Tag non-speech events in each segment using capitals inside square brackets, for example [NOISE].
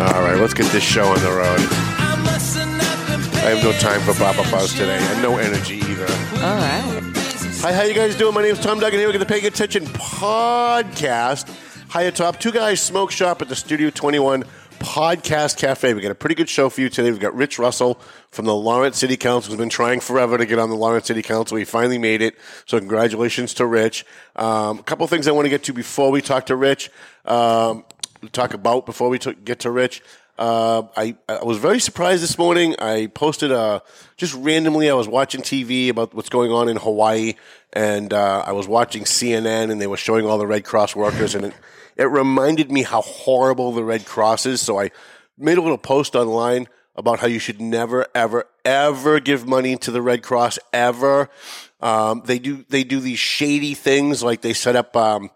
All right, let's get this show on the road. I have not been I have no time for Baba Buzz today, and no energy either. All right. Hi, how you guys doing? My name is Tom Duggan here. We're going to Pay Attention podcast. Hi atop, two guys smoke shop at the Studio 21 Podcast Cafe. We got a pretty good show for you today. We've got Rich Russell from the Lawrence City Council, who's been trying forever to get on the Lawrence City Council. He finally made it. So congratulations to Rich. Um, a couple things I want to get to before we talk to Rich. Um, talk about before we t- get to Rich. Uh, I, I was very surprised this morning. I posted uh, just randomly. I was watching TV about what's going on in Hawaii, and uh, I was watching CNN, and they were showing all the Red Cross workers, and it, it reminded me how horrible the Red Cross is. So I made a little post online about how you should never, ever, ever give money to the Red Cross ever. Um, they do they do these shady things like they set up. Um,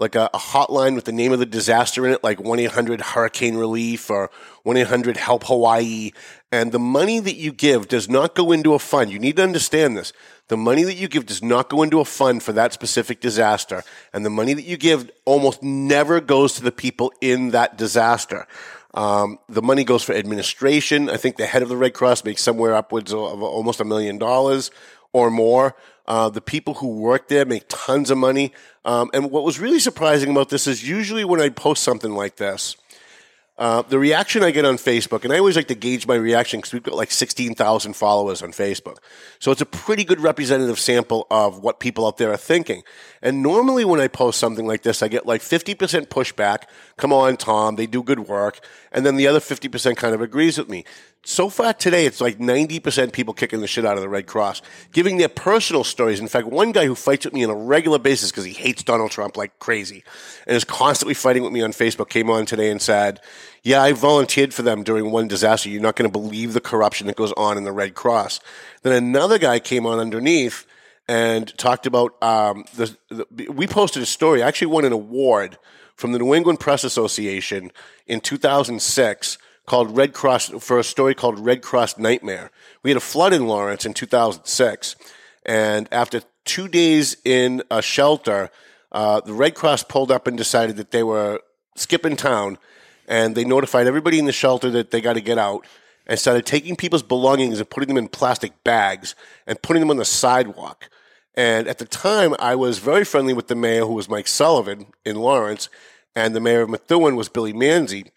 like a, a hotline with the name of the disaster in it, like 1 800 Hurricane Relief or 1 800 Help Hawaii. And the money that you give does not go into a fund. You need to understand this. The money that you give does not go into a fund for that specific disaster. And the money that you give almost never goes to the people in that disaster. Um, the money goes for administration. I think the head of the Red Cross makes somewhere upwards of almost a million dollars or more. Uh, the people who work there make tons of money. Um, and what was really surprising about this is usually when I post something like this, uh, the reaction I get on Facebook, and I always like to gauge my reaction because we've got like 16,000 followers on Facebook. So it's a pretty good representative sample of what people out there are thinking. And normally when I post something like this, I get like 50% pushback. Come on, Tom, they do good work. And then the other 50% kind of agrees with me. So far today, it's like 90% people kicking the shit out of the Red Cross, giving their personal stories. In fact, one guy who fights with me on a regular basis because he hates Donald Trump like crazy and is constantly fighting with me on Facebook came on today and said, yeah, I volunteered for them during one disaster. You're not going to believe the corruption that goes on in the Red Cross. Then another guy came on underneath and talked about um, the, the. We posted a story. I actually won an award from the New England Press Association in 2006 called Red Cross for a story called Red Cross Nightmare. We had a flood in Lawrence in 2006, and after two days in a shelter, uh, the Red Cross pulled up and decided that they were skipping town, and they notified everybody in the shelter that they got to get out, and started taking people's belongings and putting them in plastic bags and putting them on the sidewalk. And at the time, I was very friendly with the mayor, who was Mike Sullivan in Lawrence, and the mayor of Methuen was Billy Manzi.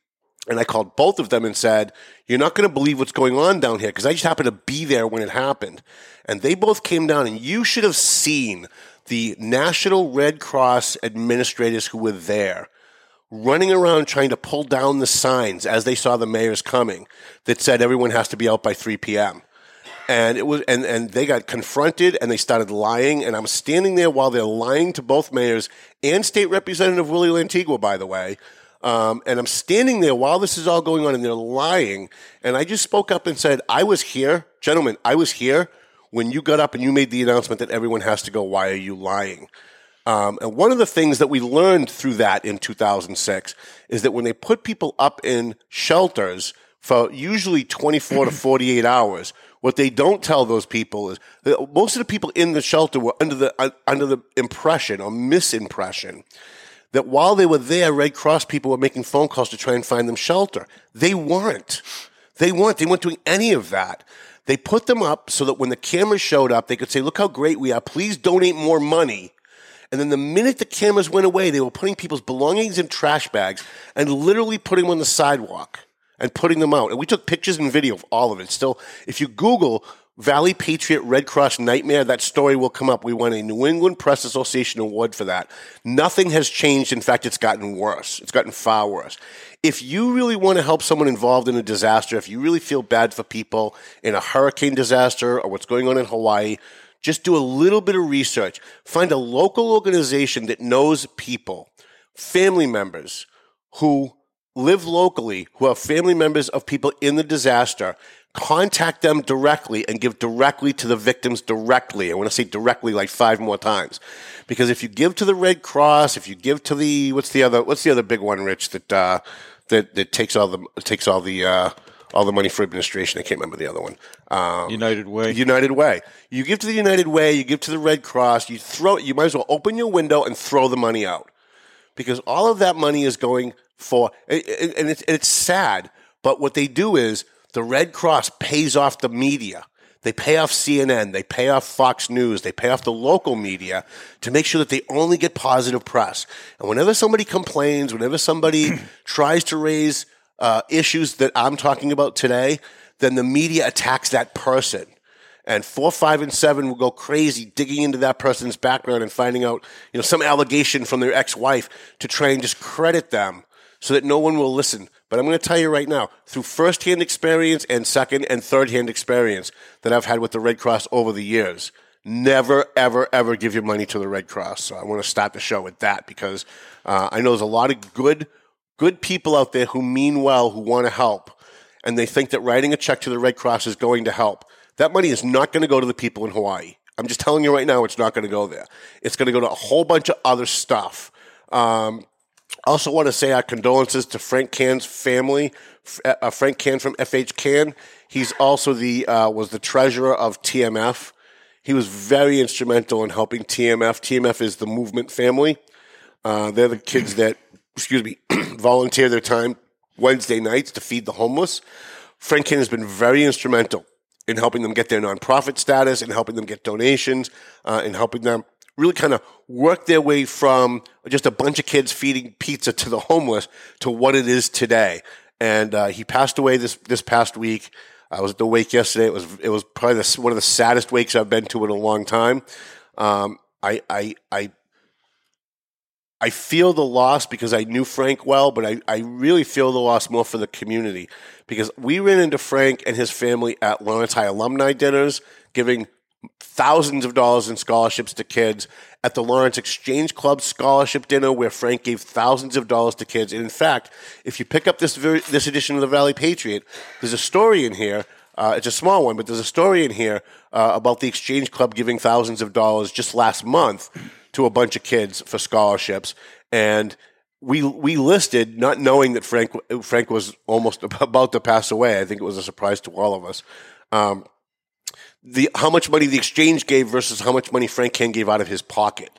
And I called both of them and said, You're not going to believe what's going on down here because I just happened to be there when it happened. And they both came down, and you should have seen the National Red Cross administrators who were there running around trying to pull down the signs as they saw the mayors coming that said everyone has to be out by 3 p.m. And it was, and, and they got confronted and they started lying. And I'm standing there while they're lying to both mayors and State Representative Willie Lantigua, by the way. Um, and I'm standing there while this is all going on and they're lying. And I just spoke up and said, I was here, gentlemen, I was here when you got up and you made the announcement that everyone has to go. Why are you lying? Um, and one of the things that we learned through that in 2006 is that when they put people up in shelters for usually 24 to [CLEARS THROAT] 48 hours, what they don't tell those people is that most of the people in the shelter were under the uh, under the impression or misimpression that while they were there, Red Cross people were making phone calls to try and find them shelter. They weren't. They weren't. They weren't doing any of that. They put them up so that when the cameras showed up, they could say, "Look how great we are! Please donate more money." And then the minute the cameras went away, they were putting people's belongings in trash bags and literally putting them on the sidewalk and putting them out. And we took pictures and video of all of it. Still, if you Google Valley Patriot Red Cross Nightmare, that story will come up. We won a New England Press Association award for that. Nothing has changed. In fact, it's gotten worse. It's gotten far worse. If you really want to help someone involved in a disaster, if you really feel bad for people in a hurricane disaster or what's going on in Hawaii, just do a little bit of research. Find a local organization that knows people, family members who live locally, who are family members of people in the disaster, contact them directly and give directly to the victims directly. I want to say directly like five more times. Because if you give to the Red Cross, if you give to the what's the other what's the other big one, Rich, that uh, that that takes all the takes all the uh, all the money for administration. I can't remember the other one. Um, United Way. United Way. You give to the United Way. You give to the Red Cross. You throw. You might as well open your window and throw the money out, because all of that money is going for. And it's, and it's sad, but what they do is the Red Cross pays off the media. They pay off CNN, they pay off Fox News, they pay off the local media to make sure that they only get positive press. And whenever somebody complains, whenever somebody [CLEARS THROAT] tries to raise uh, issues that I'm talking about today, then the media attacks that person. And four, five, and seven will go crazy digging into that person's background and finding out, you know, some allegation from their ex-wife to try and discredit them so that no one will listen. But I'm going to tell you right now, through firsthand experience and second and third hand experience that I've had with the Red Cross over the years, never, ever, ever give your money to the Red Cross. So I want to start the show with that because uh, I know there's a lot of good, good people out there who mean well, who want to help, and they think that writing a check to the Red Cross is going to help. That money is not going to go to the people in Hawaii. I'm just telling you right now, it's not going to go there. It's going to go to a whole bunch of other stuff. Um, also, want to say our condolences to Frank Cann's family. Uh, Frank Cann from FH Cann. He's also the uh, was the treasurer of TMF. He was very instrumental in helping TMF. TMF is the movement family. Uh, they're the kids [CLEARS THROAT] that, excuse me, [CLEARS THROAT] volunteer their time Wednesday nights to feed the homeless. Frank Cann has been very instrumental in helping them get their nonprofit status, in helping them get donations, uh, in helping them really kind of work their way from just a bunch of kids feeding pizza to the homeless to what it is today. And uh, he passed away this this past week. I was at the wake yesterday. It was it was probably the, one of the saddest wakes I've been to in a long time. Um, I I I I feel the loss because I knew Frank well, but I, I really feel the loss more for the community because we ran into Frank and his family at Lawrence High alumni dinners, giving thousands of dollars in scholarships to kids at the Lawrence Exchange Club scholarship dinner, where Frank gave thousands of dollars to kids. And in fact, if you pick up this very, this edition of the Valley Patriot, there's a story in here. Uh, it's a small one, but there's a story in here uh, about the Exchange Club giving thousands of dollars just last month to a bunch of kids for scholarships. And we we listed, not knowing that Frank Frank was almost [LAUGHS] about to pass away. I think it was a surprise to all of us. Um, the how much money the exchange gave versus how much money Frank Cann gave out of his pocket.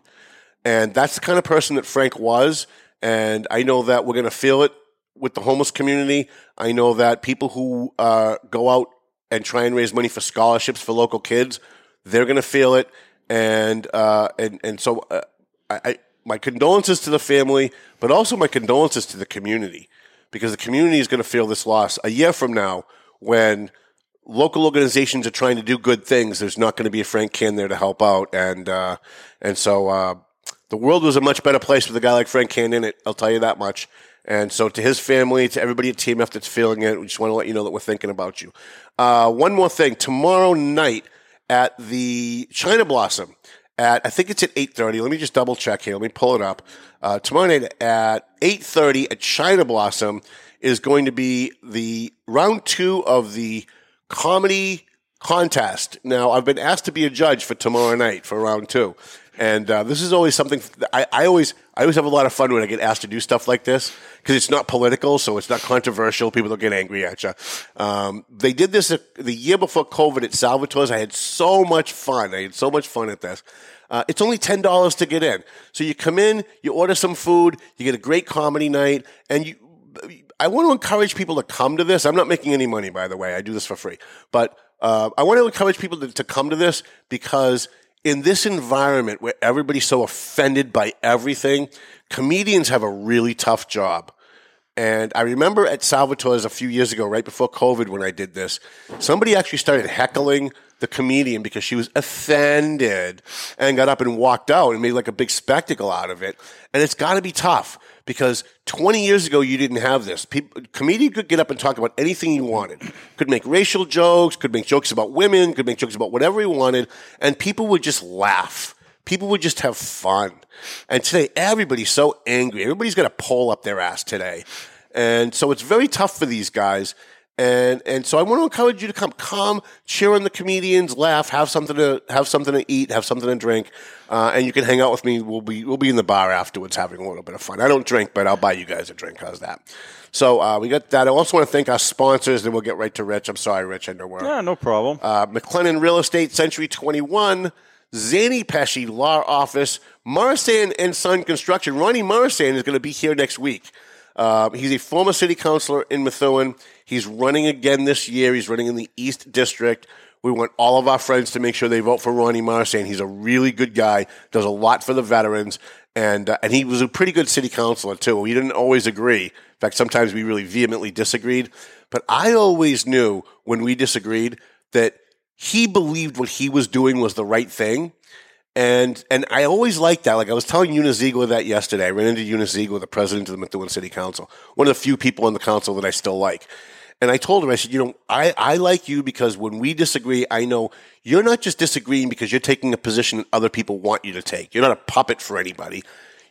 And that's the kind of person that Frank was. And I know that we're going to feel it with the homeless community. I know that people who uh, go out and try and raise money for scholarships for local kids, they're going to feel it. And uh, and and so uh, I, I my condolences to the family, but also my condolences to the community because the community is going to feel this loss a year from now when local organizations are trying to do good things, there's not going to be a Frank Cann there to help out, and uh, and so uh, the world was a much better place with a guy like Frank Cann in it. I'll tell you that much. And so to his family, to everybody at TMF that's feeling it, we just want to let you know that we're thinking about you. Uh, one more thing: tomorrow night at the China Blossom. At I think it's at eight thirty. Let me just double check here. Let me pull it up. Uh, tomorrow night at eight thirty at China Blossom is going to be the round two of the comedy contest. Now, I've been asked to be a judge for tomorrow night for round two. And uh, this is always something I, I, always I always have a lot of fun when I get asked to do stuff like this because it's not political, so it's not controversial. People don't get angry at you. Um, they did this the year before COVID at Salvatore's. I had so much fun. I had so much fun at this. Uh, it's only ten dollars to get in. So you come in, you order some food, you get a great comedy night, and you I want to encourage people to come to this. I'm not making any money, by the way. I do this for free. But uh, I want to encourage people to, to come to this because in this environment where everybody's so offended by everything, comedians have a really tough job. And I remember at Salvatore's a few years ago, right before COVID, when I did this, somebody actually started heckling the comedian because she was offended and got up and walked out and made like a big spectacle out of it. And it's got to be tough because 20 years ago you didn't have this. People, comedian could get up and talk about anything he wanted. Could make racial jokes, could make jokes about women, could make jokes about whatever he wanted, and people would just laugh. People would just have fun. And today everybody's so angry. Everybody's got a pole up their ass today. And so it's very tough for these guys. And and so I want to encourage you to come, come, cheer on the comedians, laugh, have something to have something to eat, have something to drink, uh, and you can hang out with me. We'll be we'll be in the bar afterwards, having a little bit of fun. I don't drink, but I'll buy you guys a drink. How's that? So uh, we got that. I also want to thank our sponsors, and we'll get right to Rich. I'm sorry, Rich. I know Yeah, no problem. uh, McLennan Real Estate, Century 21, Zany Pesci Law Office, Morrison and Son Construction. Ronnie Morrison is going to be here next week. Uh, he's a former city councilor in Methuen. He's running again this year. He's running in the East District. We want all of our friends to make sure they vote for Ronnie Morrison. He's a really good guy, does a lot for the veterans, and uh, and he was a pretty good city councilor too. We didn't always agree. In fact, sometimes we really vehemently disagreed. But I always knew when we disagreed that he believed what he was doing was the right thing. And and I always liked that. Like I was telling Eunice Zeigler that yesterday. I ran into Eunice Zeigler, the president of the Methuen City Council, one of the few people on the council that I still like. And I told him, I said, you know, I, I like you because when we disagree, I know you're not just disagreeing because you're taking a position that other people want you to take. You're not a puppet for anybody.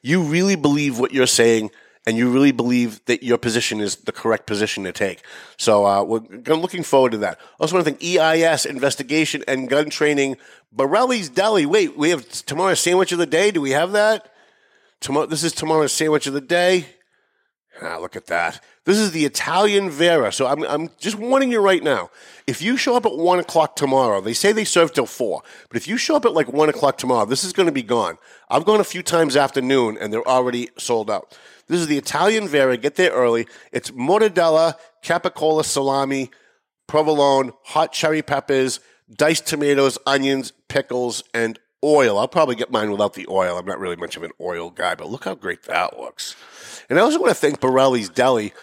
You really believe what you're saying and you really believe that your position is the correct position to take. So uh, we're looking forward to that. Also want to EIS Investigation and Gun Training, Borelli's Deli. Wait, we have tomorrow's sandwich of the day. Do we have that? Tomorrow, this is tomorrow's sandwich of the day. Ah, look at that. This is the Italian Vera. So I'm, I'm just warning you right now. If you show up at one o'clock tomorrow, they say they serve till four, but if you show up at like one o'clock tomorrow, this is going to be gone. I've gone a few times afternoon and they're already sold out. This is the Italian Vera. Get there early. It's mortadella, capicola salami, provolone, hot cherry peppers, diced tomatoes, onions, pickles, and oil. I'll probably get mine without the oil. I'm not really much of an oil guy, but look how great that looks. And I also want to thank Borelli's Deli.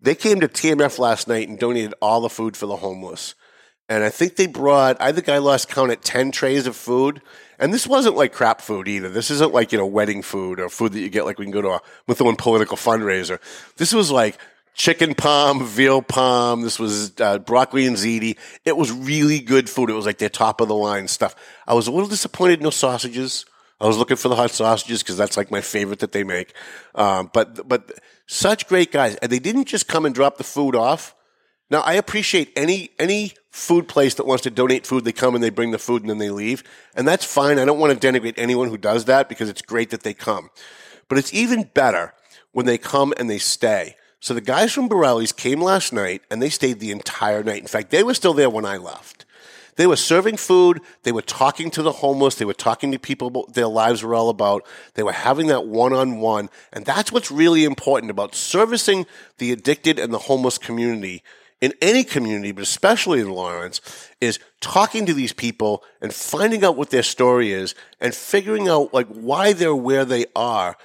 They came to TMF last night and donated all the food for the homeless. And I think they brought, I think I lost count at 10 trays of food. And this wasn't like crap food either. This isn't like, you know, wedding food or food that you get like we can go to a Methuen political fundraiser. This was like chicken palm, veal palm. This was uh, broccoli and ziti. It was really good food. It was like their top of the line stuff. I was a little disappointed no sausages. I was looking for the hot sausages because that's like my favorite that they make. Um, but but such great guys, and they didn't just come and drop the food off. Now I appreciate any any food place that wants to donate food. They come and they bring the food and then they leave, and that's fine. I don't want to denigrate anyone who does that because it's great that they come. But it's even better when they come and they stay. So the guys from Borelli's came last night and they stayed the entire night. In fact, they were still there when I left. They were serving food. They were talking to the homeless. They were talking to people their lives were all about. They were having that one on one. And that's what's really important about servicing the addicted and the homeless community in any community, but especially in Lawrence, is talking to these people and finding out what their story is and figuring out like why they're where they are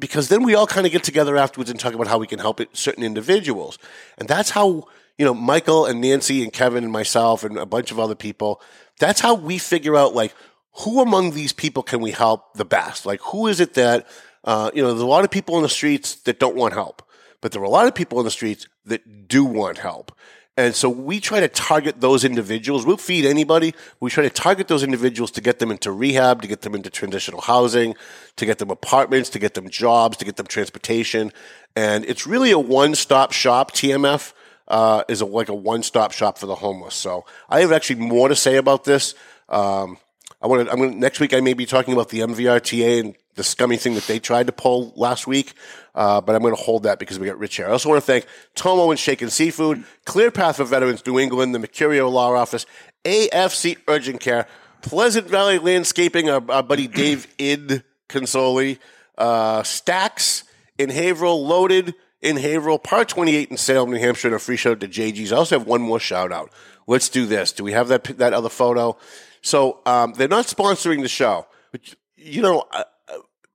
because then we all kind of get together afterwards and talk about how we can help certain individuals. And that's how, you know, Michael and Nancy and Kevin and myself and a bunch of other people, that's how we figure out like who among these people can we help the best? Like who is it that, uh, you know, there's a lot of people in the streets that don't want help, but there are a lot of people in the streets that do want help. And so we try to target those individuals. We'll feed anybody. We try to target those individuals to get them into rehab, to get them into transitional housing, to get them apartments, to get them jobs, to get them transportation. And it's really a one-stop shop. TMF uh, is a, like a one-stop shop for the homeless. So I have actually more to say about this. Um, I want to. I'm going next week. I may be talking about the MVRTA and the scummy thing that they tried to pull last week. Uh, but I'm going to hold that because we got Rich here. I also want to thank Tomo and Shaken Seafood, Clear Path for Veterans New England, the Mercurio Law Office, AFC Urgent Care, Pleasant Valley Landscaping, our, our buddy Dave Id Consoli, uh, Stacks in Haverhill, Loaded in Haverhill, Par 28 in Salem, New Hampshire, and a free shout out to JG's. I also have one more shout out. Let's do this. Do we have that that other photo? So um, they're not sponsoring the show, but you know. Uh,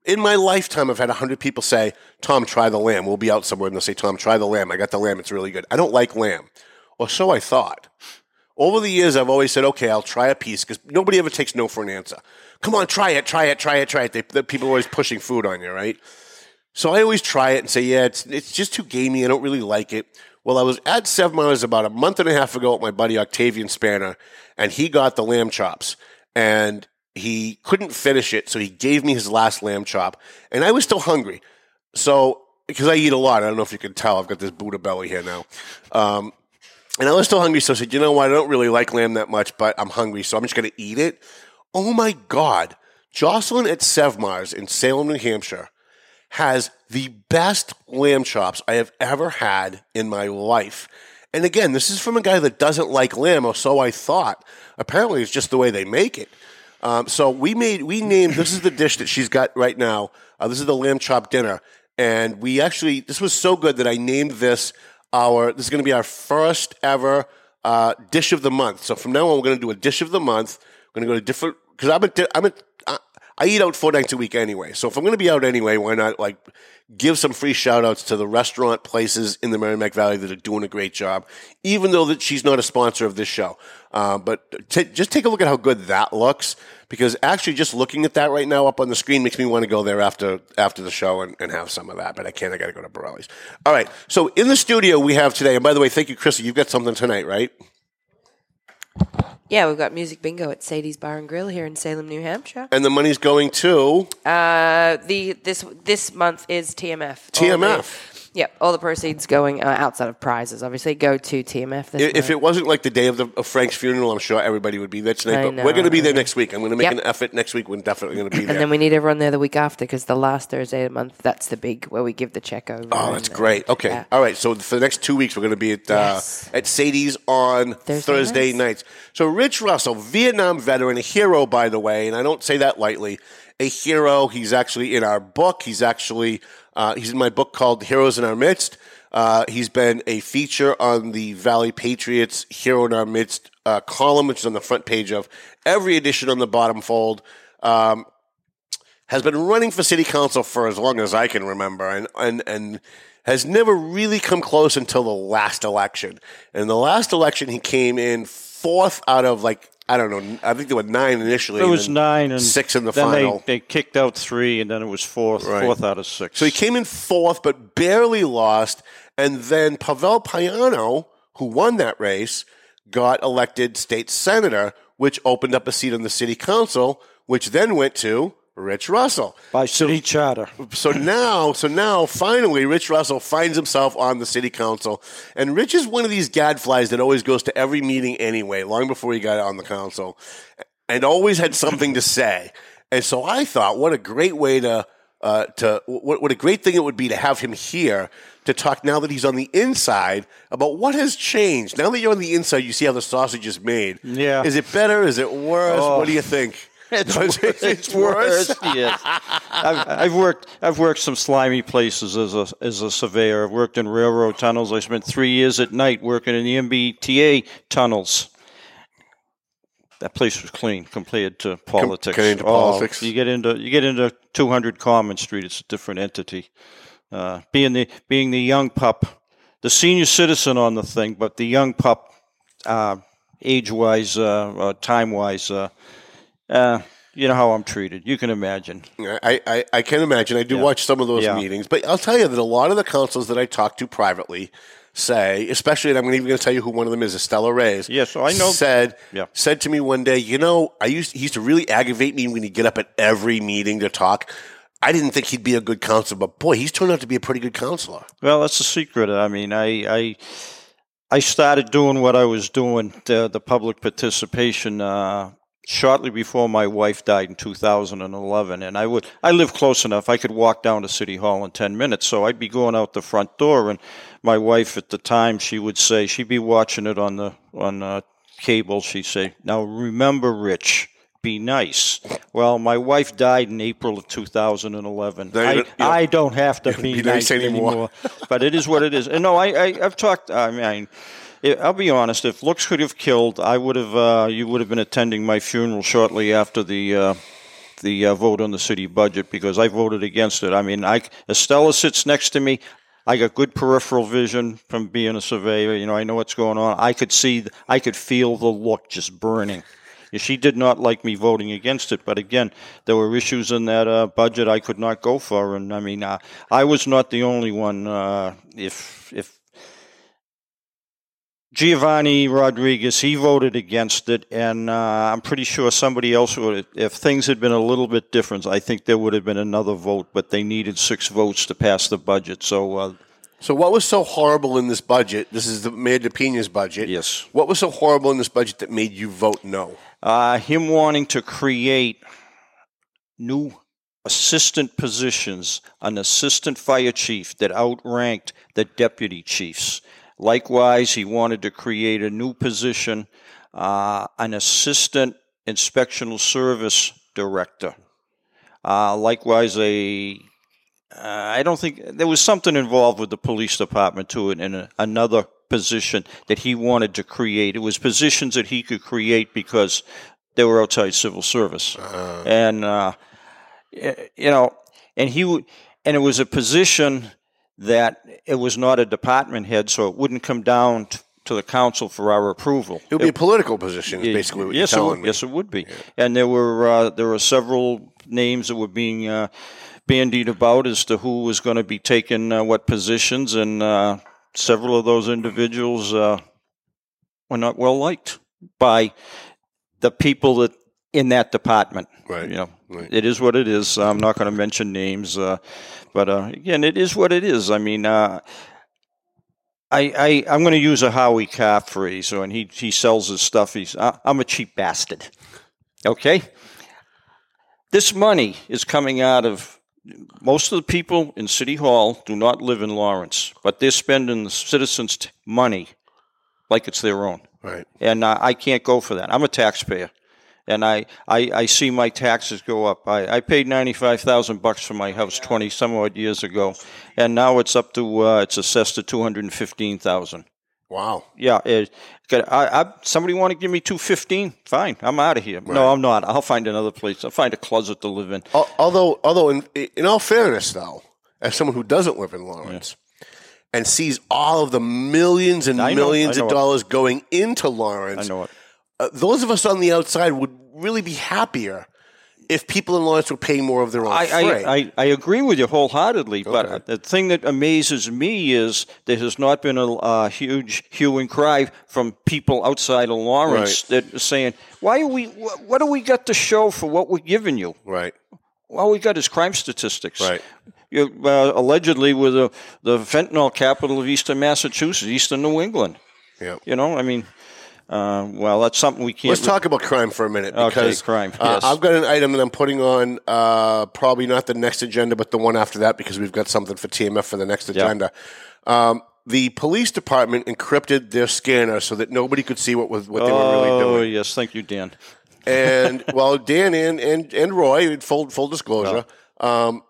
in my lifetime, I've had 100 people say, Tom, try the lamb. We'll be out somewhere and they'll say, Tom, try the lamb. I got the lamb. It's really good. I don't like lamb. Or so I thought. Over the years, I've always said, okay, I'll try a piece because nobody ever takes no for an answer. Come on, try it, try it, try it, try it. They, the people are always pushing food on you, right? So I always try it and say, yeah, it's, it's just too gamey. I don't really like it. Well, I was at Seven about a month and a half ago with my buddy Octavian Spanner, and he got the lamb chops. And he couldn't finish it, so he gave me his last lamb chop. And I was still hungry. So, because I eat a lot, I don't know if you can tell, I've got this Buddha belly here now. Um, and I was still hungry, so I said, you know what? I don't really like lamb that much, but I'm hungry, so I'm just going to eat it. Oh my God. Jocelyn at Sevmars in Salem, New Hampshire has the best lamb chops I have ever had in my life. And again, this is from a guy that doesn't like lamb, or so I thought. Apparently, it's just the way they make it. Um, so we made, we named, this is the dish that she's got right now. Uh, this is the lamb chop dinner. And we actually, this was so good that I named this our, this is going to be our first ever uh, dish of the month. So from now on, we're going to do a dish of the month. We're going to go to different, because I'm a, I'm a, I, eat out four nights a week anyway. So if I'm going to be out anyway, why not like give some free shout outs to the restaurant places in the Merrimack Valley that are doing a great job, even though that she's not a sponsor of this show. Uh, but t- just take a look at how good that looks because actually just looking at that right now up on the screen makes me want to go there after after the show and, and have some of that. But I can't. I got to go to Borelli's. All right. So in the studio we have today, and by the way, thank you, Chrissy. You've got something tonight, right? Yeah, we've got music bingo at Sadie's Bar and Grill here in Salem, New Hampshire. And the money's going to Uh, the this this month is TMF. All the- TMF. Yep, all the proceeds going uh, outside of prizes, obviously, go to TMF. This If it wasn't like the day of, the, of Frank's funeral, I'm sure everybody would be there tonight. But know, we're going to be there next week. I'm going to make Yep. an effort next week. We're definitely going to be there. and then we need everyone there the week after because the last Thursday of the month, that's the big where we give the check over. Oh, and, that's uh, great. Okay. yeah. All right. So for the next two weeks, we're going to be at uh, Yes. at Sadie's on Thursday, Thursday nights. So Rich Russell, Vietnam veteran, a hero, by the way, and I don't say that lightly. A hero. He's actually in our book. He's actually uh, he's in my book called Heroes in Our Midst. Uh, he's been a feature on the Valley Patriots Hero in Our Midst uh, column, which is on the front page of every edition on the bottom fold. Um, has been running for city council for as long as I can remember, and and and has never really come close until the last election. And in the last election, he came in fourth out of like I don't know. I think there were nine initially. There was nine and six in the then final. They, they kicked out three, and then it was fourth, Right. fourth out of six. So he came in fourth, but barely lost. And then Pavel Payano, who won that race, got elected state senator, which opened up a seat on the city council, which then went to Rich Russell. by city charter. So now, so now, finally, Rich Russell finds himself on the city council, and Rich is one of these gadflies that always goes to every meeting anyway, long before he got on the council, and always had something to say. And so I thought, what a great way to uh, to what, what a great thing it would be to have him here to talk now that he's on the inside about what has changed. Now that you're on the inside, you see how the sausage is made. Yeah. is it better? Is it worse? Oh. What do you think? It's, worse. it's worse. yes. I've, I've worked. I've worked some slimy places as a as a surveyor. I've worked in railroad tunnels. I spent three years at night working in the MBTA tunnels. That place was clean compared to politics. compared to Oh, politics. You get into you get into 200 Common Street. It's a different entity. Uh, being the being the young pup, the senior citizen on the thing, but the young pup, uh, age wise, uh, uh, time wise. Uh, uh, you know how I'm treated. You can imagine. I, I, I can imagine. I do Yeah. watch some of those Yeah. meetings, but I'll tell you that a lot of the councils that I talk to privately say, especially, and I'm even going to tell you who one of them is, Estela Reyes. Yes, so I know- Said Yeah. said to me one day, you know, I used he used to really aggravate me when he'd get up at every meeting to talk. I didn't think he'd be a good counselor, but boy, he's turned out to be a pretty good counselor. Well, that's the secret. I mean, I I, I started doing what I was doing, the, the public participation, uh, shortly before my wife died in 2011, and I would I lived close enough. I could walk down to City Hall in 10 minutes, so I'd be going out the front door, and my wife at the time she would say she'd be watching it on the on uh, cable. She'd say, "Now remember, Rich." Be nice. Well, my wife died in April of 2011. Now you I, don't- I don't have to be, be nice nice anymore. anymore. but it is what it is. And no, I, I I've talked. I mean, I'll be honest. If looks could have killed, I would have. Uh, you would have been attending my funeral shortly after the uh, the uh, vote on the city budget because I voted against it. I mean, I Estela sits next to me. I got good peripheral vision from being a surveyor. You know, I know what's going on. I could see, I could feel the look just burning. She did not like me voting against it, but again, there were issues in that uh, budget I could not go for, and I mean, uh, I was not the only one. Uh, if if Jeovanny Rodriguez, he voted against it, and uh, I'm pretty sure somebody else would. If things had been a little bit different, I think there would have been another vote. But they needed six votes to pass the budget, so. Uh, So, what was so horrible in this budget? This is the Mayor DePeña's budget. Yes. What was so horrible in this budget that made you vote no? uh, him wanting to create new assistant positions, an assistant fire chief that outranked the deputy chiefs. Likewise, he wanted to create a new position, uh, an assistant inspectional service director. Uh, likewise, a uh, I don't think there was something involved with the police department to it, and a, another position that he wanted to create. It was positions that he could create because they were outside civil service, and uh, you know, and he and it was a position that it was not a department head, so it wouldn't come down t- to the council for our approval. It would be a political position, is basically what yes, you're it would, me. Yes, it would be. And there were uh, there were several names that were being uh, bandied about as to who was going to be taking uh, what positions, and uh, several of those individuals uh, were not well liked by the people that in that department. Right. You know, Right. it is what it is. I'm not going to mention names, uh, but uh, again, it is what it is. I mean. Uh, I, I I'm going to use a Howie Carr phrase, and he he sells his stuff. He's I'm a cheap bastard. Okay, this money is coming out of most of the people in City Hall do not live in Lawrence, but they're spending the citizens' money like it's their own, Right. and uh, I can't go for that. I'm a taxpayer. And I, I, I see my taxes go up. I, I paid ninety five thousand bucks for my house twenty some odd years ago, and now it's up to uh, it's assessed to two hundred and fifteen thousand. Wow. Yeah, it, I, I, somebody want to give me two fifteen? Fine, I'm out of here. No, I'm not. I'll find another place. I'll find a closet to live in. Al- Although, although, in, in all fairness, though, as someone who doesn't live in Lawrence and sees all of the millions and I know, millions I of it. dollars going into I Lawrence, know it. Uh, those of us on the outside would really be happier if people in Lawrence were paying more of their own I, freight. I, I, I agree with you wholeheartedly, but the thing that amazes me is there has not been a, uh huge hue and cry from people outside of Lawrence that are saying, "Why are we? wh- What do we got to show for what we're giving you?" right. All we got is crime statistics. Right. You, uh, allegedly, we're the, the fentanyl capital of Eastern Massachusetts, Eastern New England. Yeah. You know, I mean, uh, well, that's something we can't. Let's talk about crime for a minute Okay, because crime, uh, yes. I've got an item that I'm putting on uh, probably not the next agenda, but the one after that because we've got something for TMF for the next agenda. Um, the police department encrypted their scanner so that nobody could see what was what they were really doing. Oh yes, thank you, Dan. And [LAUGHS] well, Dan and and, and Roy, full full disclosure, um,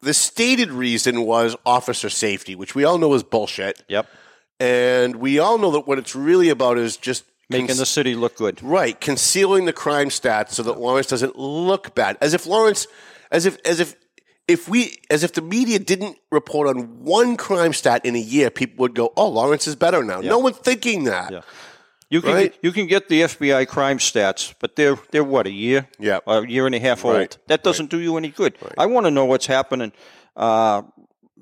the stated reason was officer safety, which we all know is bullshit, Yep, and we all know that what it's really about is just making cons- the city look good. Right, concealing the crime stats so that Lawrence doesn't look bad. As if Lawrence, as if as if if we as if the media didn't report on one crime stat in a year, people would go, "Oh, Lawrence is better now." No one's thinking that. Yeah. You can Right. you can get the FBI crime stats, but they're they're what a year, Yeah. a year and a half Right. old. That doesn't do you any good. I want to know what's happening, uh,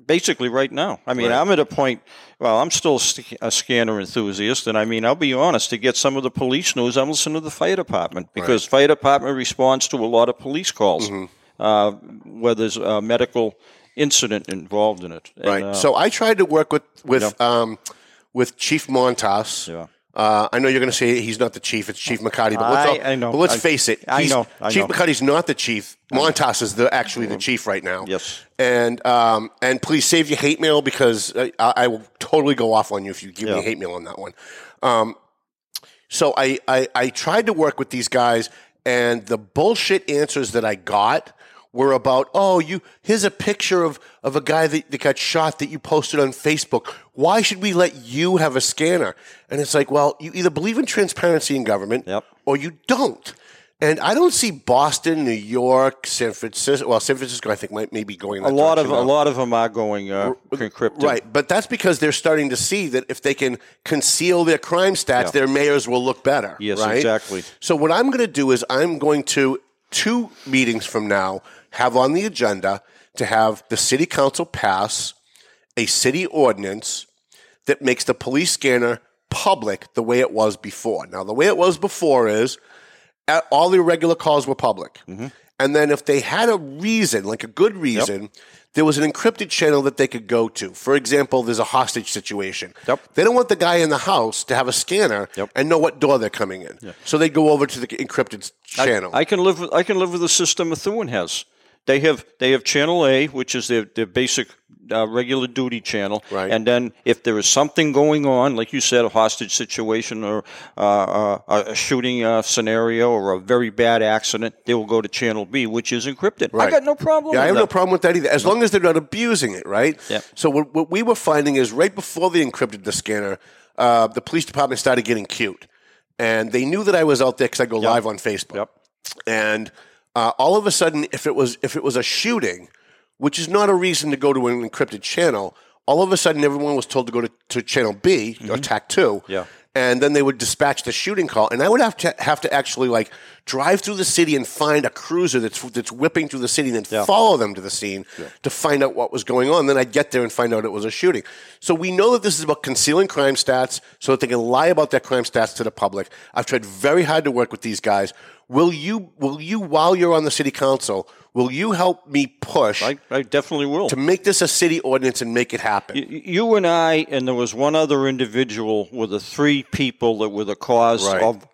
basically right now. I mean, Right. I'm at a point. Well, I'm still a scanner enthusiast, and I mean, I'll be honest. To get some of the police news, I'm listening to the fire department because fire department responds to a lot of police calls Mm-hmm. uh, where there's a medical incident involved in it. And, Right. uh, so I tried to work with with um, with Chief Montas. Yeah. Uh, I know you're going to say he's not the chief; it's Chief McCarty. But let's, I- all- I know. But let's I- face it, I know, I Chief know. Mm-hmm. McCarty's not the chief. Montas is the actually the chief right now. Yes. And um, and please save your hate mail because I, I will totally go off on you if you give me Yeah. hate mail on that one. Um, so I, I I tried to work with these guys, and the bullshit answers that I got were about, oh, you here's a picture of of a guy that, that got shot that you posted on Facebook. Why should we let you have a scanner? And it's like, well, you either believe in transparency in government, Yep. or you don't. And I don't see Boston, New York, San Francisco. Well, San Francisco, I think might maybe going in A lot of direction a lot of them are going uh, encrypted. Right, but that's because they're starting to see that if they can conceal their crime stats, Yeah. their mayors will look better. Yes, right? exactly. So what I'm going to do is I'm going to two meetings from now have on the agenda to have the city council pass a city ordinance that makes the police scanner public the way it was before. Now, the way it was before is uh, all the irregular calls were public. Mm-hmm. And then if they had a reason, like a good reason, there was an encrypted channel that they could go to. For example, there's a hostage situation. Yep. They don't want the guy in the house to have a scanner Yep. and know what door they're coming in. So they go over to the encrypted I- channel. I, can live with I can live with the system Methuen has. They have they have channel A, which is their their basic uh, regular duty channel, Right. and then if there is something going on, like you said, a hostage situation or uh, uh, a shooting uh, scenario or a very bad accident, they will go to channel B, which is encrypted. I Right. got no problem. Yeah, I have that. no problem with that either, as long as they're not abusing it, right? Yeah. So what, what we were finding is right before they encrypted the scanner, uh, the police department started getting cute, and they knew that I was out there because I go live on Facebook. Yep. And uh, all of a sudden, if it was if it was a shooting, which is not a reason to go to an encrypted channel, all of a sudden everyone was told to go to, to channel B or TAC two. Mm-hmm. Yeah. And then they would dispatch the shooting call, and I would have to have to actually like drive through the city and find a cruiser that's that's whipping through the city, and then follow them to the scene to find out what was going on. Then I'd get there and find out it was a shooting. So we know that this is about concealing crime stats, so that they can lie about their crime stats to the public. I've tried very hard to work with these guys. Will you? Will you? While you're on the city council, will you help me push I, I definitely will. to make this a city ordinance and make it happen? Y- You and I, and there was one other individual, were the three people that were the cause Right. of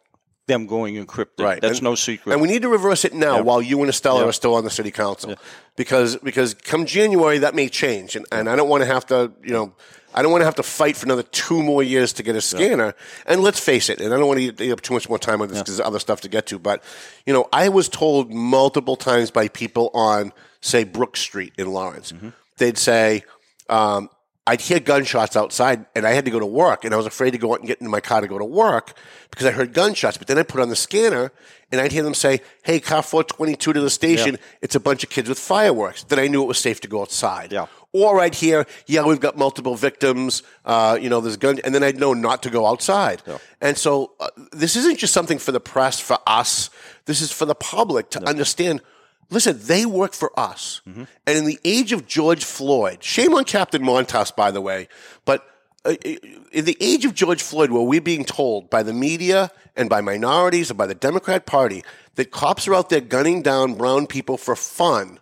them going encrypted. Right. That's And- no secret. And we need to reverse it now Yeah. while you and Estela Yeah. are still on the city council. Because because come January that may change and, and I don't want to have to, you know, I don't want to have to fight for another two more years to get a scanner. And let's face it, and I don't want to eat up too much more time on this because there's other stuff to get to. But you know, I was told multiple times by people on, say, Brook Street in Lawrence, Mm-hmm. they'd say, um, I'd hear gunshots outside, and I had to go to work, and I was afraid to go out and get into my car to go to work because I heard gunshots. But then I put on the scanner, and I'd hear them say, "Hey, car 422 to the station. It's a bunch of kids with fireworks." Then I knew it was safe to go outside. Yeah. Or I'd hear, "Yeah, we've got multiple victims. Uh, you know, there's gun," and then I'd know not to go outside. And so uh, this isn't just something for the press, for us. This is for the public to understand. Listen, they work for us. Mm-hmm. And in the age of George Floyd, shame on Captain Montas, by the way, but uh, in the age of George Floyd, where we're being told by the media and by minorities and by the Democrat Party that cops are out there gunning down brown people for fun,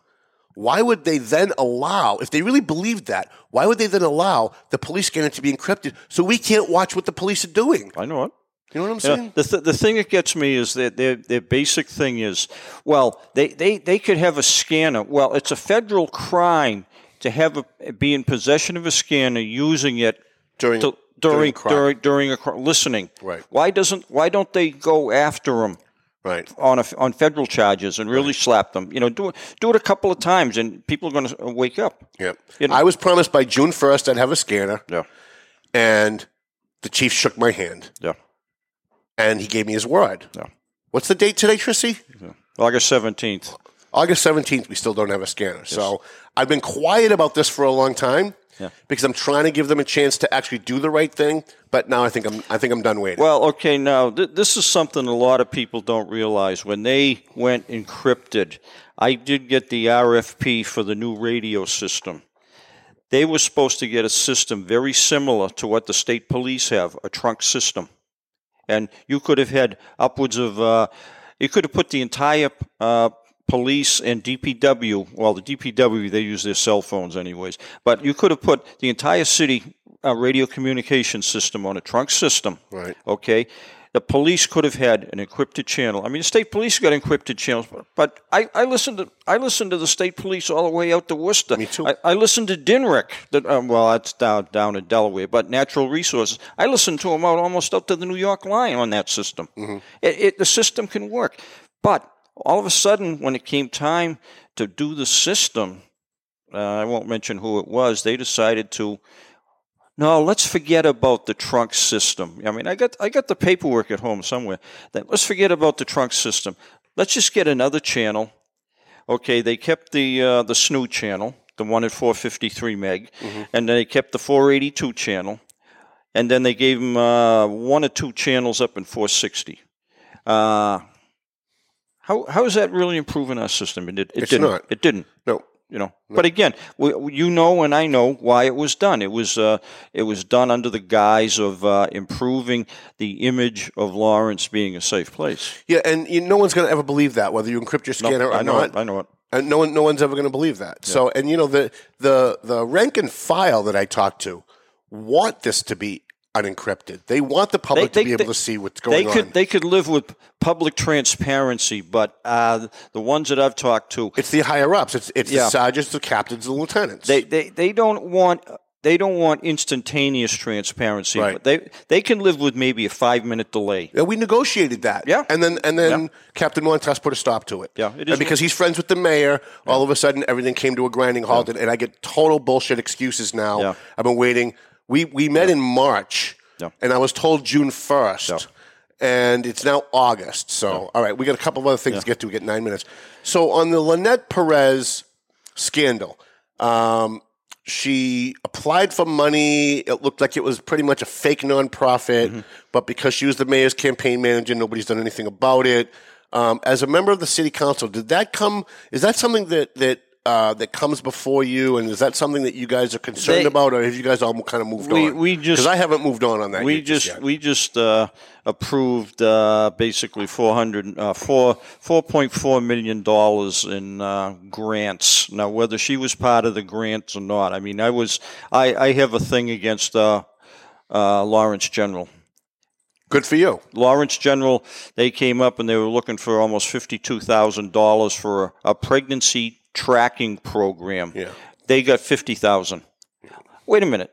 why would they then allow, if they really believed that, why would they then allow the police scanner to be encrypted so we can't watch what the police are doing? I know it. You know what I'm saying? the, th- the thing that gets me is that their, their basic thing is, well, they, they, they could have a scanner. Well, it's a federal crime to have a, be in possession of a scanner using it During- to, during during a during a listening. Right. Why doesn't why don't they go after them Right. on a, on federal charges and really slap them? You know, do it do it a couple of times and people are going to uh, wake up. Yeah. You know- I was promised by June 1st I'd have a scanner, Yeah. and the chief shook my hand, Yeah. And he gave me his word. Yeah. What's the date today, Chrissy? August seventeenth. August 17th, we still don't have a scanner. So I've been quiet about this for a long time Yeah. because I'm trying to give them a chance to actually do the right thing. But now I think I'm I think I'm done waiting. Well, okay, now th- this is something a lot of people don't realize. When they went encrypted, I did get the RFP for the new radio system. They were supposed to get a system very similar to what the state police have, a trunk system. And you could have had upwards of, uh, you could have put the entire uh, police and DPW, well, the DPW, they use their cell phones anyways, but you could have put the entire city uh, radio communication system on a trunk system. Right. Okay. The police could have had an encrypted channel. I mean, the state police got encrypted channels, but, but I, I listened to I listened to the state police all the way out to Worcester. Me too. I, I listened to DNREC, that, um, well, that's down down in Delaware, but Natural Resources. I listened to them out almost up to the New York line on that system. Mm-hmm. It, it, the system can work, but all of a sudden, when it came time to do the system, uh, I won't mention who it was. They decided to. No, let's forget about the trunk system. I mean, I got I got the paperwork at home somewhere. That let's forget about the trunk system. let's just get another channel. Okay, they kept the uh, the SNU channel, the one at 453 meg, and then they kept the 482 channel, and then they gave them uh, one or two channels up in 460. Uh, how how is that really improving our system? It, did, it It's didn't. not. It didn't. No. You know, but again, we, you know, and I know why it was done. It was uh, it was done under the guise of uh, improving the image of Lawrence being a safe place. Yeah, and you, no one's going to ever believe that, whether you encrypt your No, scanner or I know not. it. I know it. And no one, no one's ever going to believe that. So, and you know, the the the rank and file that I talked to want this to be unencrypted. They want the public to be able to see what's going they could on. they could live with public transparency, but uh, the ones that I've talked to, it's the higher ups. It's it's Yeah. the sergeants, the captains, the lieutenants. they, they, they don't want they don't want instantaneous transparency. Right. But they they can live with maybe a five minute delay. Yeah, we negotiated that. Yeah. And then and then Yeah. Captain Montas put a stop to it. Yeah, it because he's friends with the mayor, all of a sudden everything came to a grinding halt and, and I get total bullshit excuses now. Yeah. I've been waiting. We we met in March Yeah. and I was told June first. Yeah. And it's now August. So all right, we got a couple of other things to get to. We get nine minutes. So on the Lynette Perez scandal, um, she applied for money. It looked like it was pretty much a fake nonprofit, Mm-hmm. but because she was the mayor's campaign manager, nobody's done anything about it. Um, as a member of the city council, did that come? Is that something that that uh, that comes before you, and is that something that you guys are concerned They- about, or have you guys all kind of moved We- on? we just- because I haven't moved on on that. we yet, just yet. we just uh, approved uh, basically 400 uh, four 4.4 million dollars in uh, grants. Now, whether she was part of the grants or not, I mean, I was I, I have a thing against uh, uh, Lawrence General. good for you. Lawrence General, they came up and they were looking for almost fifty-two thousand dollars for a, a pregnancy tracking program. Yeah. They got fifty thousand. Wait a minute,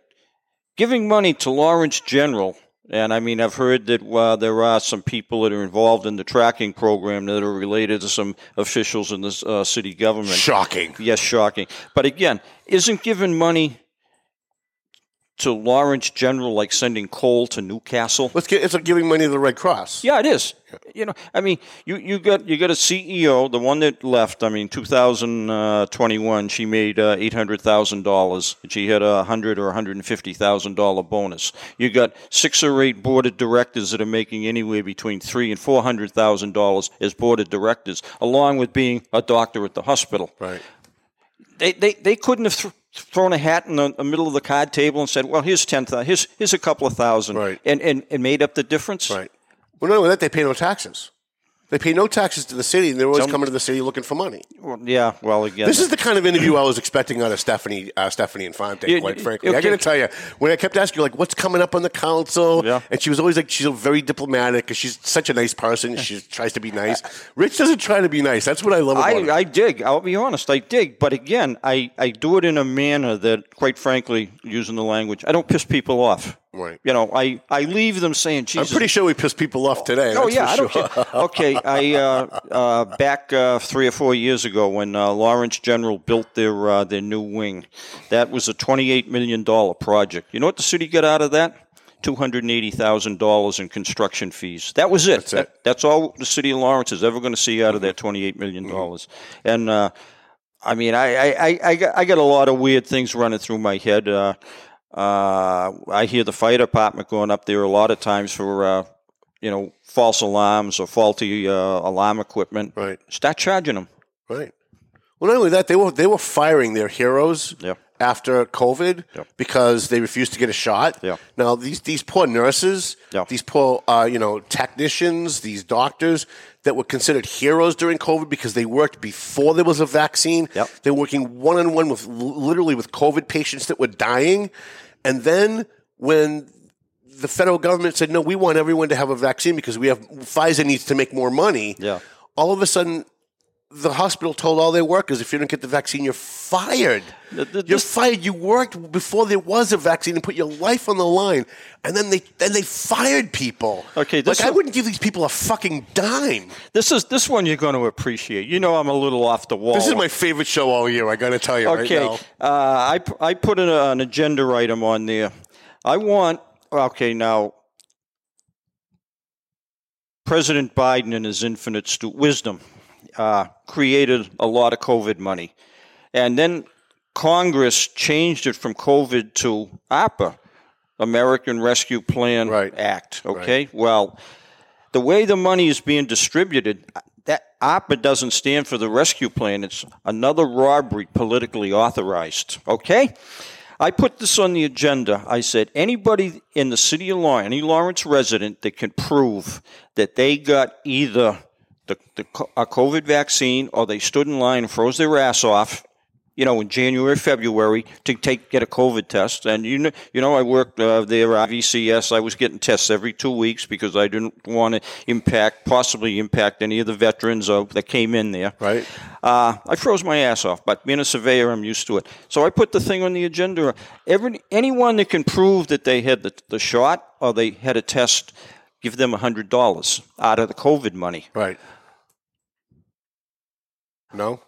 giving money to Lawrence General, and I mean I've heard that uh, there are some people that are involved in the tracking program that are related to some officials in the uh, city government. Shocking. Yes, shocking. But again, isn't giving money to Lawrence General like sending coal to Newcastle? Let's get. It's like giving money to the Red Cross. Yeah, it is. You know, I mean, you, you got you got a CEO, the one that left. I mean, 2021, she made uh, eight hundred thousand dollars. She had a hundred or hundred and fifty thousand dollar bonus. You got six or eight board of directors that are making anywhere between three and four hundred thousand dollars as board of directors, along with being a doctor at the hospital. Right. They they, they couldn't have. Th- Thrown a hat in the, the middle of the card table and said, "Well, here's ten thousand. Here's here's a couple of thousand, Right. and, and and made up the difference." Right. Well, not only that, they pay no taxes. They pay no taxes to the city, and they're always Some- coming to the city looking for money. Well, yeah. Well, again, This is the kind of interview I was expecting out of Stephany, uh, Stephany Infante. Yeah, quite frankly, I okay. got to tell you, when I kept asking her, like, "What's coming up on the council?" Yeah. and she was always like, she's very diplomatic because she's such a nice person. She tries to be nice. Rich doesn't try to be nice. That's what I love about her. I, I dig. I'll be honest. I dig. But again, I, I do it in a manner that, quite frankly, using the language, I don't piss people off. Right. You know, I, I leave them saying, Jesus. I'm pretty sure we pissed people off today. Oh that's yeah, for I don't care. Okay, I uh, uh, back uh, three or four years ago when uh, Lawrence General built their uh, their new wing, that was a twenty eight million dollar project. You know what the city got out of that? Two hundred and eighty thousand dollars in construction fees. That was it. That's it. That- that's all the city of Lawrence is ever going to see out of that twenty eight million dollars. And uh, I mean, I, I, I, I got a lot of weird things running through my head. Uh, I hear the fire department going up there a lot of times for, uh, you know, false alarms or faulty uh, alarm equipment. Right. Start charging them. Right. Well, not only that, they were they were firing their heroes Yeah. after COVID because they refused to get a shot. Yeah. Now these these poor nurses, Yeah. these poor uh, you know technicians, these doctors that were considered heroes during COVID because they worked before there was a vaccine. Yep. They were working one on one with literally with COVID patients that were dying, and then when the federal government said no, we want everyone to have a vaccine because we have Pfizer needs to make more money. Yeah. All of a sudden, the hospital told all their workers, if you don't get the vaccine, you're fired. The- the- you're fired. You worked before there was a vaccine and put your life on the line, and then they then they fired people. Okay, like this I wouldn't give these people a fucking dime. This is this one you're going to appreciate. You know, I'm a little off the wall. This is my favorite show all year. I got to tell you Okay, right now. uh, I I put an, an agenda item on there. I want okay now. President Biden and his infinite stu- wisdom uh, created a lot of COVID money. And then Congress changed it from COVID to ARPA, American Rescue Plan Right. Act. Okay? Well, the way the money is being distributed, that ARPA doesn't stand for the rescue plan. It's another robbery politically authorized. Okay? I put this on the agenda. I said anybody in the city of Lawrence, any Lawrence resident that can prove that they got either the, the a COVID vaccine or they stood in line and froze their ass off you know, in January, February to take get a COVID test. And you know, you know, I worked uh, there at VCS. I was getting tests every two weeks because I didn't want to impact, possibly impact any of the veterans uh, that came in there. Right. Uh, I froze my ass off, but being a surveyor, I'm used to it. So I put the thing on the agenda. Every anyone that can prove that they had the, the shot or they had a test, give them hundred dollars out of the COVID money. Right. No?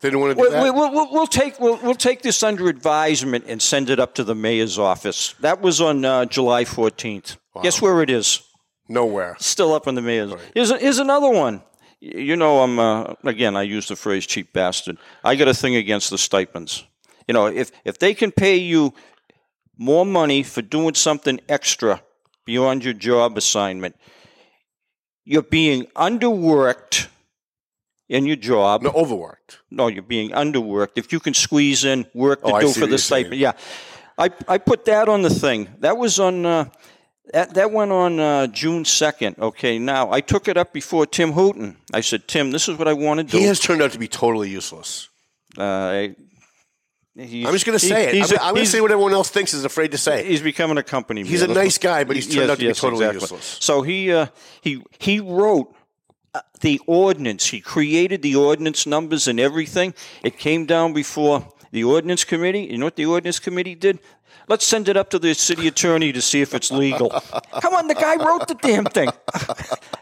They didn't want to do We'll, that? we'll, we'll, we'll take we'll, we'll take this under advisement and send it up to the mayor's office. That was on uh, July 14th. Guess where it is? Nowhere. Still up on the mayor's. Here's, a, here's another one. You know, I'm uh, again. I use the phrase "cheap bastard." I got a thing against the stipends. You know, if if they can pay you more money for doing something extra beyond your job assignment, you're being underworked in your job. No, overworked. No, you're being underworked. If you can squeeze in work to Oh, do for the stipend, yeah. I I put that on the thing. That was on. Uh, that, that went on uh, June 2nd. Okay, now I took it up before Tim Hooton. I said, Tim, this is what I want to do. He has turned out to be totally useless. uh, he's- I'm just going to he- say it. I'm, I'm going to say what everyone else thinks is afraid to say. He's becoming a company. Man. He's man. a nice guy, but he's turned out to be totally exactly. useless. So he uh, he he wrote uh, the ordinance. He created the ordinance numbers and everything. It came down before the ordinance committee. You know what the ordinance committee did? Let's send it up to the city attorney to see if it's legal. [LAUGHS] Come on, the guy wrote the damn thing. [LAUGHS]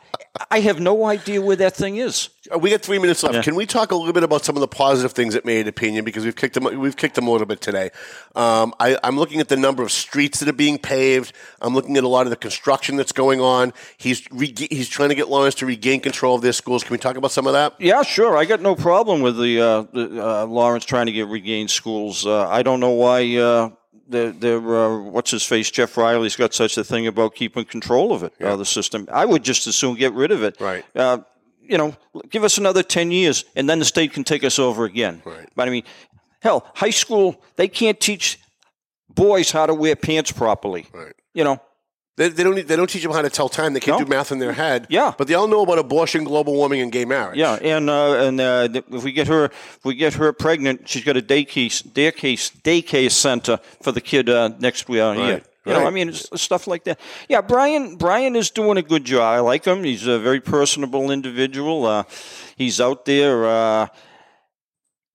I have no idea where that thing is. Uh, We got three minutes left. Yeah. Can we talk a little bit about some of the positive things that made opinion because we've kicked them. We've kicked them a little bit today. Um, I, I'm looking at the number of streets that are being paved. I'm looking at a lot of the construction that's going on. He's rega- he's trying to get Lawrence to regain control of their schools. Can we talk about some of that? Yeah, sure. I got no problem with the, uh, the uh, Lawrence trying to get regained schools. Uh, I don't know why uh, they're, they're uh, what's his face Jeff Riley's got such a thing about keeping control of it, uh, the system. I would just as soon get rid of it. Right. Uh, you know, give us another ten years, and then the state can take us over again. Right. But I mean, hell, high school they can't teach boys how to wear pants properly. Right. You know, They, they don't they don't teach them how to tell time. They can't No. do math in their head. Yeah. but they all know about abortion, global warming, and gay marriage. Yeah, and uh, and uh, if we get her if we get her pregnant, she's got a daycare daycare daycare center for the kid uh, next year. Right, You know, right. I mean, it's stuff like that. Yeah, Brian Brian is doing a good job. I like him. He's a very personable individual. Uh, he's out there. Uh,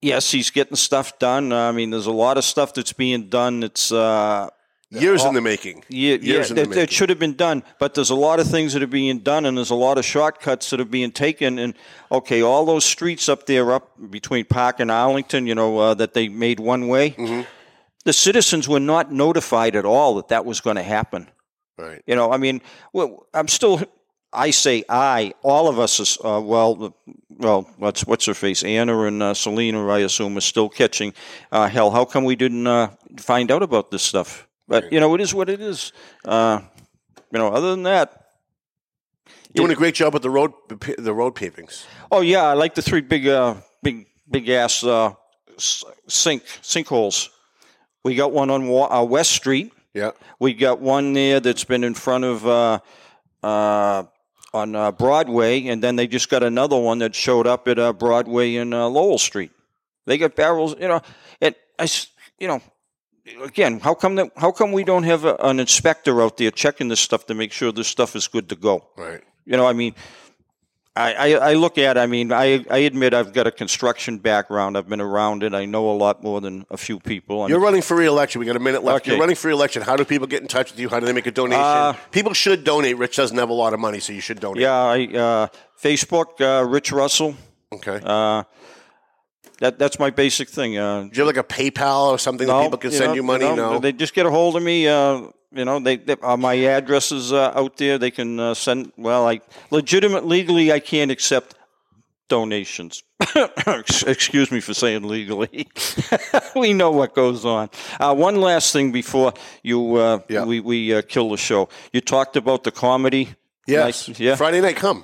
yes, he's getting stuff done. I mean, there's a lot of stuff that's being done. That's uh, years in the making. yeah, yeah Years in the that, that making. should have been done. But there's a lot of things that are being done, and there's a lot of shortcuts that are being taken. And okay, all those streets up there, up between Park and Arlington, you know, uh, that they made one way. Mm-hmm. The citizens were not notified at all that that was going to happen. Right. You know, I mean, well, I'm still. I say I. All of us is uh, well. Well, what's what's her face? Anna and uh, Selena, I assume, are still catching uh, hell. How come we didn't uh, find out about this stuff? But you know, it is what it is. Uh, you know, other than that, Doing a great job with the road the road pavings. oh yeah, I like the three big, uh, big, big ass uh, sink sinkholes. We got one on Wa- uh, West Street. Yeah. We got one there that's been in front of uh, uh, on uh, Broadway, and then they just got another one that showed up at uh, Broadway and uh, Lowell Street. They got barrels, you know. And I, you know, again, how come that? How come we don't have a, an inspector out there checking this stuff to make sure this stuff is good to go? Right. You know, I mean, I, I, I look at, I mean, I, I admit I've got a construction background. I've been around it. I know a lot more than a few people. I You're mean, running for re-election. We got a minute left. Okay. You're running for re-election. How do people get in touch with you? How do they make a donation? Uh, people should donate. Rich doesn't have a lot of money, so you should donate. yeah, I, uh, Facebook, uh, Rich Russell. Okay. That that's my basic thing. Uh, do you have like a PayPal or something that people can send know, you money? know, no. they just get a hold of me. Uh, you know, they, they uh, my address is uh, out there. They can uh, send. Well, I legitimate legally, I can't accept donations. [COUGHS] Excuse me for saying legally. [LAUGHS] we know what goes on. Uh, one last thing before you uh, Yeah. we we uh, kill the show. You talked about the comedy. Yes. Nice- yeah. Friday night, come.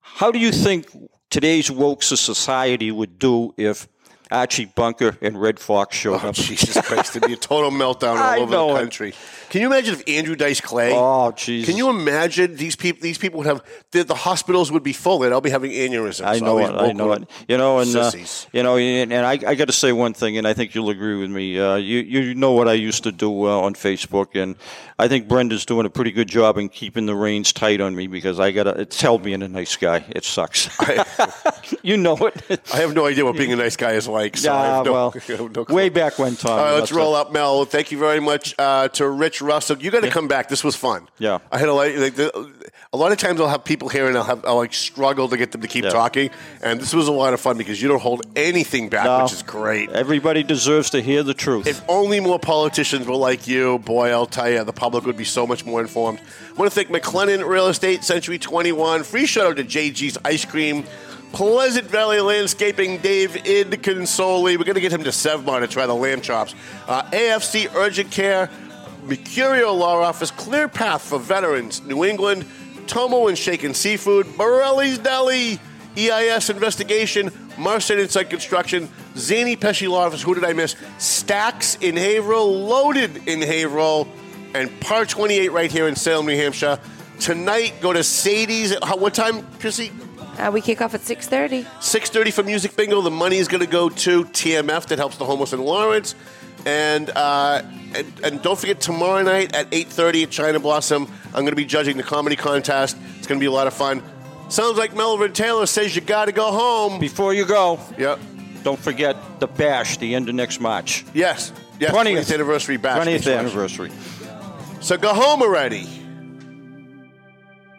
How do you think today's woke society would do if Archie Bunker and Redd Foxx showed Oh, up? Jesus Christ. It'd be a total meltdown [LAUGHS] all I over know the it. country. Can you imagine if Andrew Dice Clay? Oh, Jesus. Can you imagine these people? These people would have the, the hospitals would be full. They'd all be having aneurysms. I know it. I know it. You know, and uh, you know, and, and I, I got to say one thing, and I think you'll agree with me. Uh, you you know what I used to do uh, on Facebook, and I think Brenda's doing a pretty good job in keeping the reins tight on me because I got to. It's being a nice guy. It sucks. [LAUGHS] you know it. [LAUGHS] I have no idea what being a nice guy is like. So I Yeah, [LAUGHS] no, well, [LAUGHS] no way back when, Tom. All right, let's roll it. up, Mel. Thank you very much uh, to Rich Russell. You got to come back. This was fun. Yeah. I had a lot. Like, the, a lot of times I'll have people here and I'll have I'll like struggle to get them to keep Yeah. talking, and this was a lot of fun because you don't hold anything back, No. which is great. Everybody deserves to hear the truth. If only more politicians were like you, boy, I'll tell you, the public would be so much more informed. I want to thank McLennan Real Estate, Century 21. Free shout out to JG's Ice Cream, Pleasant Valley Landscaping, Dave Idconsoli. We're going to get him to Sevmar to try the lamb chops. Uh, AFC Urgent Care, Mercurio Law Office, Clear Path for Veterans, New England, Tomo and Shaken Seafood, Borelli's Deli, EIS Investigation, Marston Inside Construction, Zany Pesci Law Office, who did I miss? Stacks in Haverhill, Loaded in Haverhill, and Par 28 right here in Salem, New Hampshire. Tonight, go to Sadie's. What time, Chrissy? Uh, we kick off at 6.30. 6.30 for Music Bingo. The money is going to go to TMF that helps the homeless in Lawrence. And, uh, and and don't forget tomorrow night at 8.30 at China Blossom, I'm going to be judging the comedy contest. It's going to be a lot of fun. Sounds like Melvin Taylor says you got to go home. Before you go, Yep. don't forget the bash, the end of next March. Yes. Yes. 20th. 20th anniversary bash. 20th anniversary. So go home already.